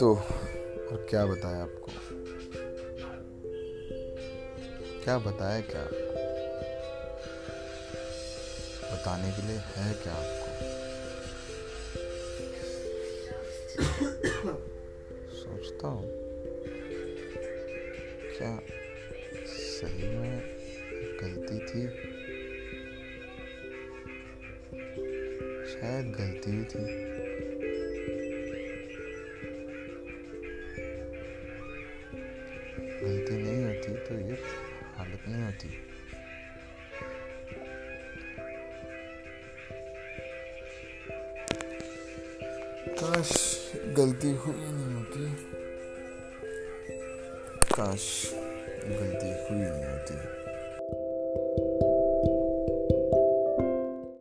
तो और क्या बताया आपको? क्या बताया क्या? आपको बताने के लिए है क्या आपको? सोचता हूँ। क्या सही में गलती थी? शायद गलती थी। गलती नहीं होती तो ये हालत नहीं होती। काश गलती हुई नहीं होती। काश गलती हुई नहीं होती।